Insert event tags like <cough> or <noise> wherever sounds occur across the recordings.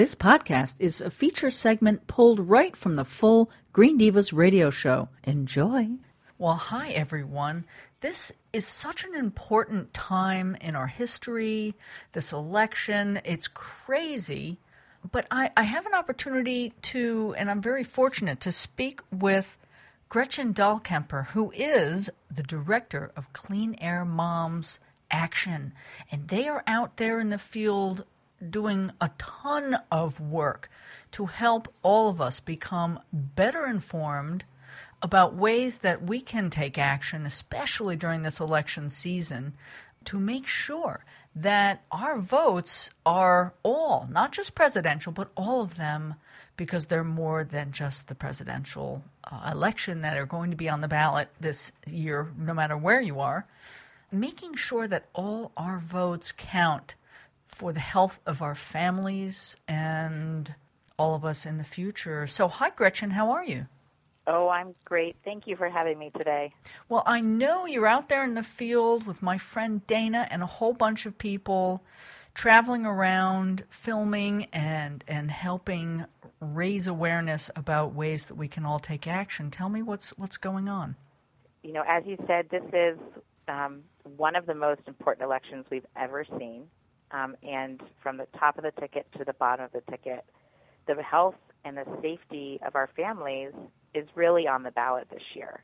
This podcast is a feature segment pulled right from the full Green Divas radio show. Enjoy. Well, hi everyone. This is such an important time in our history, this election. It's crazy. But I, I have an opportunity to, and I'm very fortunate to speak with Gretchen Dahlkemper, who is the director of Clean Air Moms Action. And they are out there in the field doing a ton of work to help all of us become better informed about ways that we can take action, especially during this election season, to make sure that our votes are all, not just presidential, but all of them, because they're more than just the presidential uh, election that are going to be on the ballot this year, no matter where you are. Making sure that all our votes count for the health of our families and all of us in the future. So, hi, Gretchen, how are you? Oh, I'm great. Thank you for having me today. Well, I know you're out there in the field with my friend Dana and a whole bunch of people traveling around, filming, and, and helping raise awareness about ways that we can all take action. Tell me what's, what's going on. You know, as you said, this is um, one of the most important elections we've ever seen. Um, and from the top of the ticket to the bottom of the ticket, the health and the safety of our families is really on the ballot this year.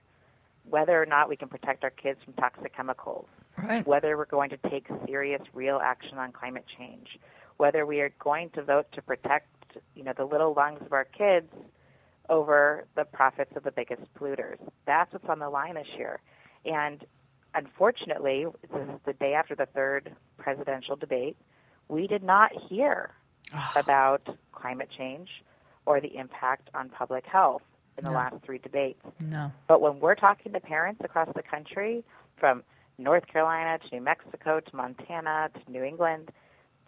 Whether or not we can protect our kids from toxic chemicals, right. whether we're going to take serious, real action on climate change, whether we are going to vote to protect, you know, the little lungs of our kids over the profits of the biggest polluters. That's what's on the line this year. And unfortunately, this is the day after the third presidential debate. We did not hear about climate change or the impact on public health in the No. last three debates. No. But when we're talking to parents across the country, from North Carolina to New Mexico to Montana to New England,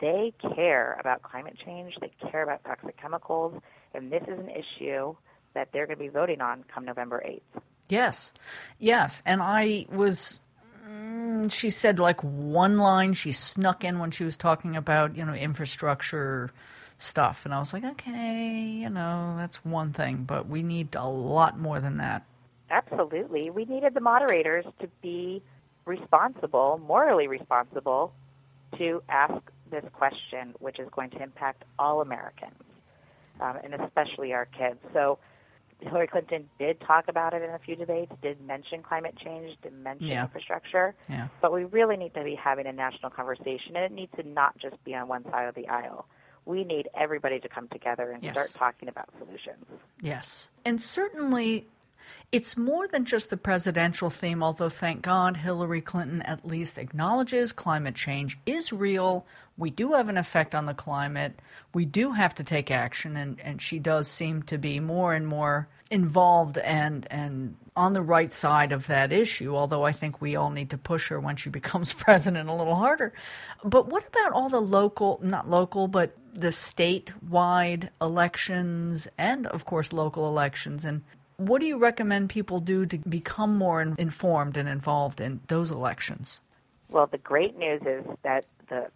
they care about climate change, they care about toxic chemicals, and this is an issue that they're going to be voting on come November 8th. Yes, yes. And I was, mm, she said like one line she snuck in when she was talking about, you know, infrastructure stuff. And I was like, okay, you know, that's one thing, but we need a lot more than that. Absolutely. We needed the moderators to be responsible, morally responsible, to ask this question, which is going to impact all Americans, um, and especially our kids. So Hillary Clinton did talk about it in a few debates, did mention climate change, did mention Yeah. infrastructure, Yeah. but we really need to be having a national conversation, and it needs to not just be on one side of the aisle. We need everybody to come together and Yes. start talking about solutions. Yes. And certainly it's more than just the presidential theme, although thank God Hillary Clinton at least acknowledges climate change is real. We do have an effect on the climate. We do have to take action, and, and she does seem to be more and more involved and, and on the right side of that issue, although I think we all need to push her when she <laughs> becomes president a little harder. But what about all the local, not local, but the statewide elections and, of course, local elections? And what do you recommend people do to become more in- informed and involved in those elections? Well, the great news is that the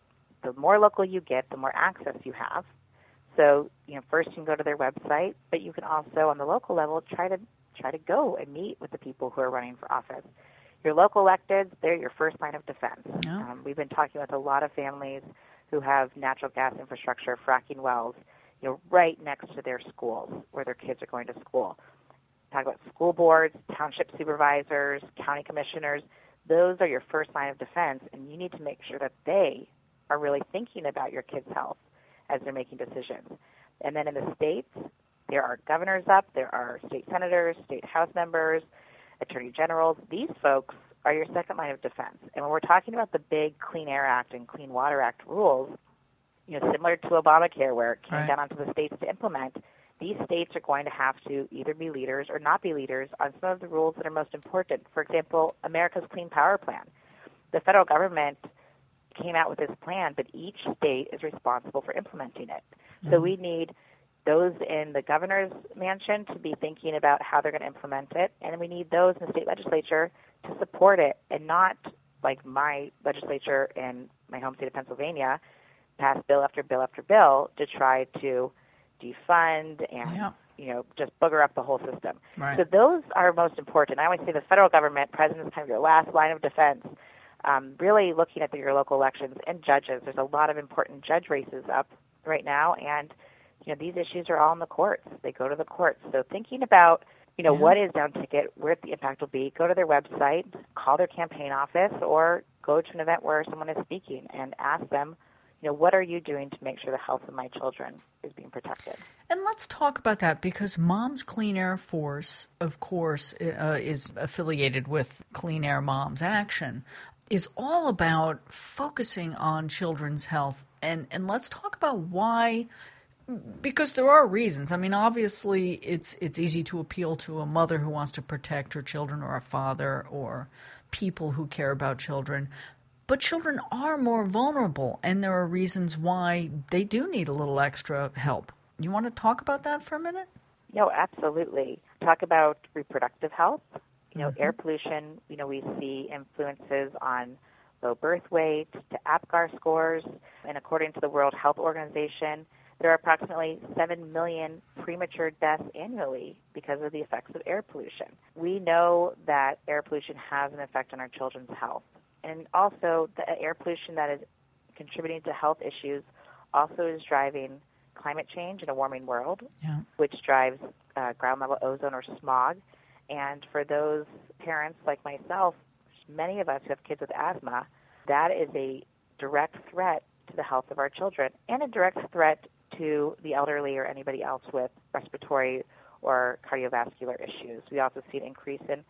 the more local you get, the more access you have. So, you know, first you can go to their website, but you can also, on the local level, try to try to go and meet with the people who are running for office. Your local electeds, they're your first line of defense. Yeah. Um, we've been talking with a lot of families who have natural gas infrastructure, fracking wells, you know, right next to their schools where their kids are going to school. Talk about school boards, township supervisors, county commissioners. Those are your first line of defense, and you need to make sure that they are really thinking about your kids' health as they're making decisions. And then in the states, there are governors up, there are state senators, state house members, attorney generals. These folks are your second line of defense. And when we're talking about the big Clean Air Act and Clean Water Act rules, you know, similar to Obamacare where it came Right. down onto the states to implement, these states are going to have to either be leaders or not be leaders on some of the rules that are most important. For example, America's Clean Power Plan. The federal government came out with this plan, but each state is responsible for implementing it. So mm-hmm. we need those in the governor's mansion to be thinking about how they're going to implement it, and we need those in the state legislature to support it and not like my legislature in my home state of Pennsylvania pass bill after bill after bill to try to defund and Yeah. you know just booger up the whole system. Right. So those are most important. I always say the federal government, president is kind of your last line of defense. Um, really looking at the, your local elections and judges. There's a lot of important judge races up right now, and you know these issues are all in the courts. They go to the courts. So thinking about you know Yeah. what is down ticket, where the impact will be, go to their website, call their campaign office, or go to an event where someone is speaking and ask them, you know, what are you doing to make sure the health of my children is being protected? And let's talk about that because Moms Clean Air Force, of course, uh, is affiliated with Clean Air Moms Action, is all about focusing on children's health. And, and let's talk about why because there are reasons. I mean, obviously, it's it's easy to appeal to a mother who wants to protect her children, or a father, or people who care about children. But children are more vulnerable, and there are reasons why they do need a little extra help. You want to talk about that for a minute? No, absolutely. Talk about reproductive health. You know, mm-hmm. air pollution. You know, we see influences on low birth weight to APGAR scores, and according to the World Health Organization, there are approximately 7 million premature deaths annually because of the effects of air pollution. We know that air pollution has an effect on our children's health. And also, the air pollution that is contributing to health issues also is driving climate change in a warming world, Yeah. which drives uh, ground level ozone or smog. And for those parents like myself, many of us who have kids with asthma, that is a direct threat to the health of our children and a direct threat to the elderly or anybody else with respiratory or cardiovascular issues. We also see an increase in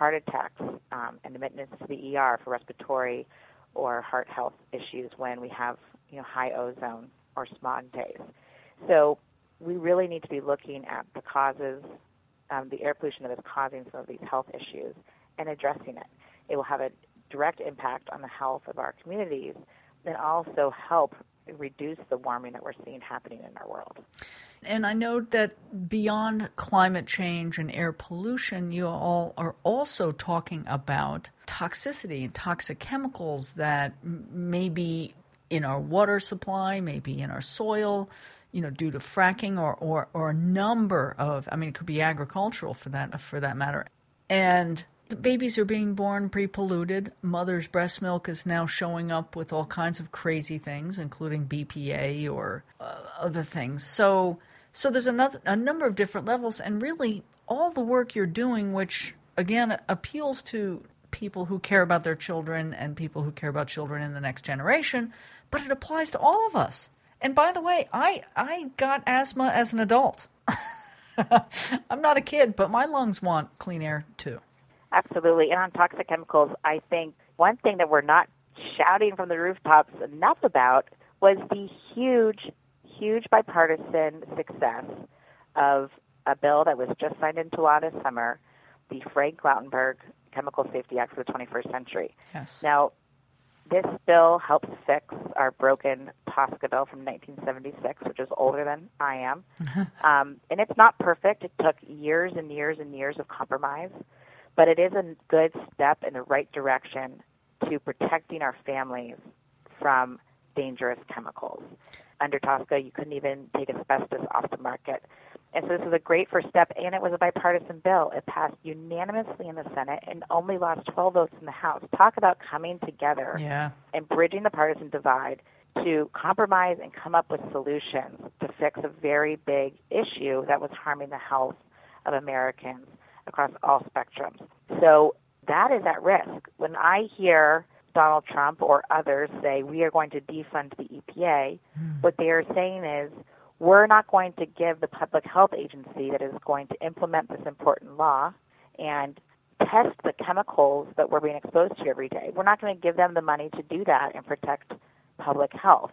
heart attacks um, and admittance to the ER for respiratory or heart health issues when we have you know high ozone or smog days. So we really need to be looking at the causes, um, the air pollution that is causing some of these health issues, and addressing it. It will have a direct impact on the health of our communities, and also help reduce the warming that we're seeing happening in our world. And I know that beyond climate change and air pollution, you all are also talking about toxicity and toxic chemicals that may be in our water supply, maybe in our soil, you know, due to fracking or, or, or a number of, I mean, it could be agricultural for that, for that matter. And the babies are being born pre-polluted. Mother's breast milk is now showing up with all kinds of crazy things, including BPA or uh, other things. So, so there's another a number of different levels, and really all the work you're doing, which again appeals to people who care about their children and people who care about children in the next generation, but it applies to all of us. And by the way, I I got asthma as an adult. <laughs> I'm not a kid, but my lungs want clean air too. Absolutely. And on toxic chemicals, I think one thing that we're not shouting from the rooftops enough about was the huge, huge bipartisan success of a bill that was just signed into law this summer, the Frank Lautenberg Chemical Safety Act for the 21st century. Yes. Now, this bill helps fix our broken TSCA bill from 1976, which is older than I am. <laughs> um, and it's not perfect. It took years and years and years of compromise, but it is a good step in the right direction to protecting our families from dangerous chemicals. Under TSCA, you couldn't even take asbestos off the market. And so this was a great first step, and it was a bipartisan bill. It passed unanimously in the Senate and only lost 12 votes in the House. Talk about coming together Yeah. and bridging the partisan divide to compromise and come up with solutions to fix a very big issue that was harming the health of Americans across all spectrums. So that is at risk. When I hear Donald Trump or others say we are going to defund the EPA, hmm. what they are saying is we're not going to give the public health agency that is going to implement this important law and test the chemicals that we're being exposed to every day. We're not going to give them the money to do that and protect public health.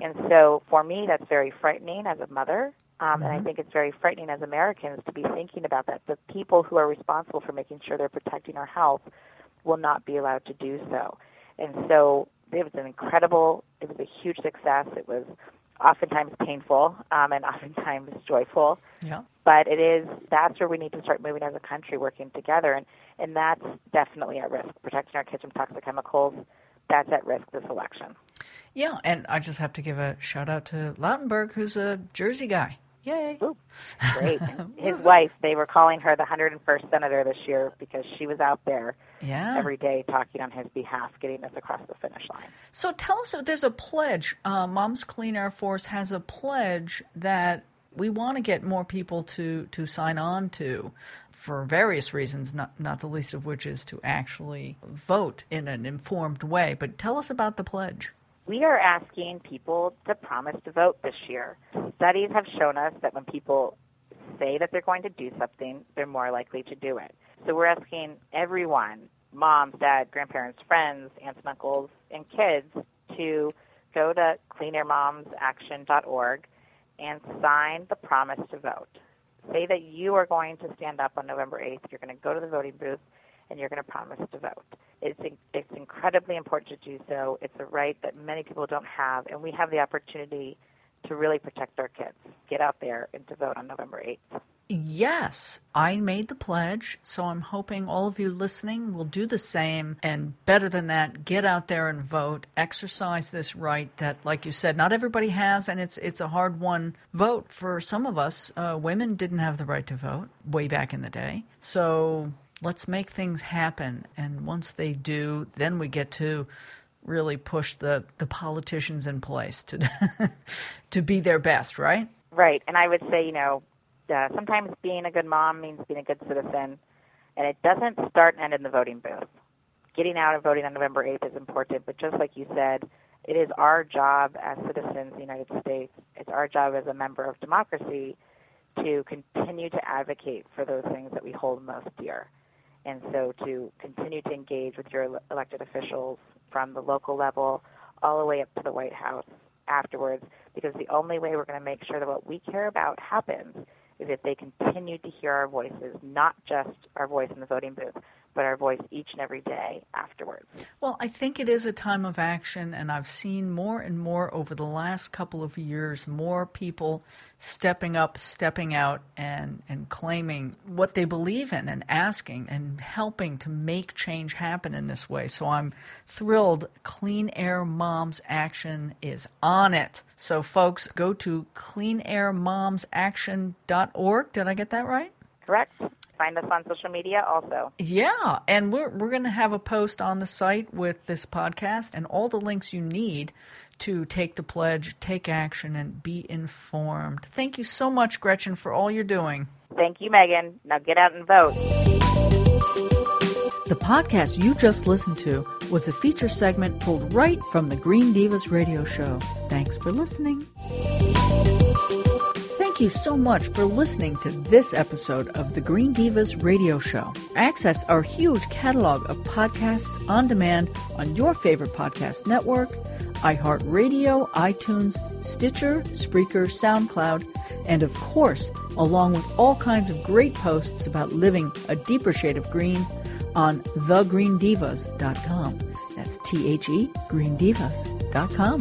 And so for me, that's very frightening as a mother. Um, And I think it's very frightening as Americans to be thinking about that. The people who are responsible for making sure they're protecting our health will not be allowed to do so. And so it was an incredible, it was a huge success. It was oftentimes painful um, and <laughs> oftentimes joyful Yeah. but it is that's where we need to start moving as a country working together and and that's definitely at risk protecting our kids from toxic chemicals that's at risk this election Yeah, and I just have to give a shout out to Lautenberg, who's a Jersey guy. Yay. Ooh, great. <laughs> His wife, they were calling her the 101st senator this year because she was out there yeah. every day talking on his behalf, getting us across the finish line. So tell us, there's a pledge. Uh, Mom's Clean Air Force has a pledge that we want to get more people to, to sign on to for various reasons, not, not the least of which is to actually vote in an informed way. But tell us about the pledge. We are asking people to promise to vote this year. Studies have shown us that when people say that they're going to do something, they're more likely to do it. So we're asking everyone, moms, dad, grandparents, friends, aunts and uncles, and kids to go to cleanairmomsaction.org and sign the promise to vote. Say that you are going to stand up on November 8th. You're going to go to the voting booth and you're going to promise to vote. It's, it's incredibly important to do so. It's a right that many people don't have, and we have the opportunity to really protect our kids. Get out there and to vote on November 8th. Yes, I made the pledge, so I'm hoping all of you listening will do the same. And better than that, get out there and vote. Exercise this right that, like you said, not everybody has, and it's it's a hard one vote for some of us. Uh, women didn't have the right to vote way back in the day, so let's make things happen. And once they do, then we get to really push the, the politicians in place to <laughs> to be their best, right? Right. And I would say, you know, uh, sometimes being a good mom means being a good citizen, and it doesn't start and end in the voting booth. Getting out and voting on November 8th is important, but just like you said, it is our job as citizens of the United States, it's our job as a member of democracy to continue to advocate for those things that we hold most dear. And so to continue to engage with your elected officials from the local level all the way up to the White House afterwards, because the only way we're going to make sure that what we care about happens is if they continue to hear our voices, not just our voice in the voting booth, but our voice each and every day afterwards. Well, I think it is a time of action, and I've seen more and more over the last couple of years more people stepping up, stepping out, and, and claiming what they believe in and asking and helping to make change happen in this way. So I'm thrilled. Clean Air Moms Action is on it. So, folks, go to cleanairmomsaction.org. Did I get that right? Correct. Find us on social media also. Yeah, and we're we're going to have a post on the site with this podcast and all the links you need to take the pledge, take action, and be informed. Thank you so much, Gretchen, for all you're doing. Thank you, Megan. Now get out and vote. The podcast you just listened to was a feature segment pulled right from the Green Divas radio show. Thanks for listening. Thank you so much for listening to this episode of the Green Divas Radio Show. Access our huge catalog of podcasts on demand on your favorite podcast network, iHeartRadio, iTunes, Stitcher, Spreaker, SoundCloud, and of course, along with all kinds of great posts about living a deeper shade of green on thegreendivas.com. That's T H E, greendivas.com.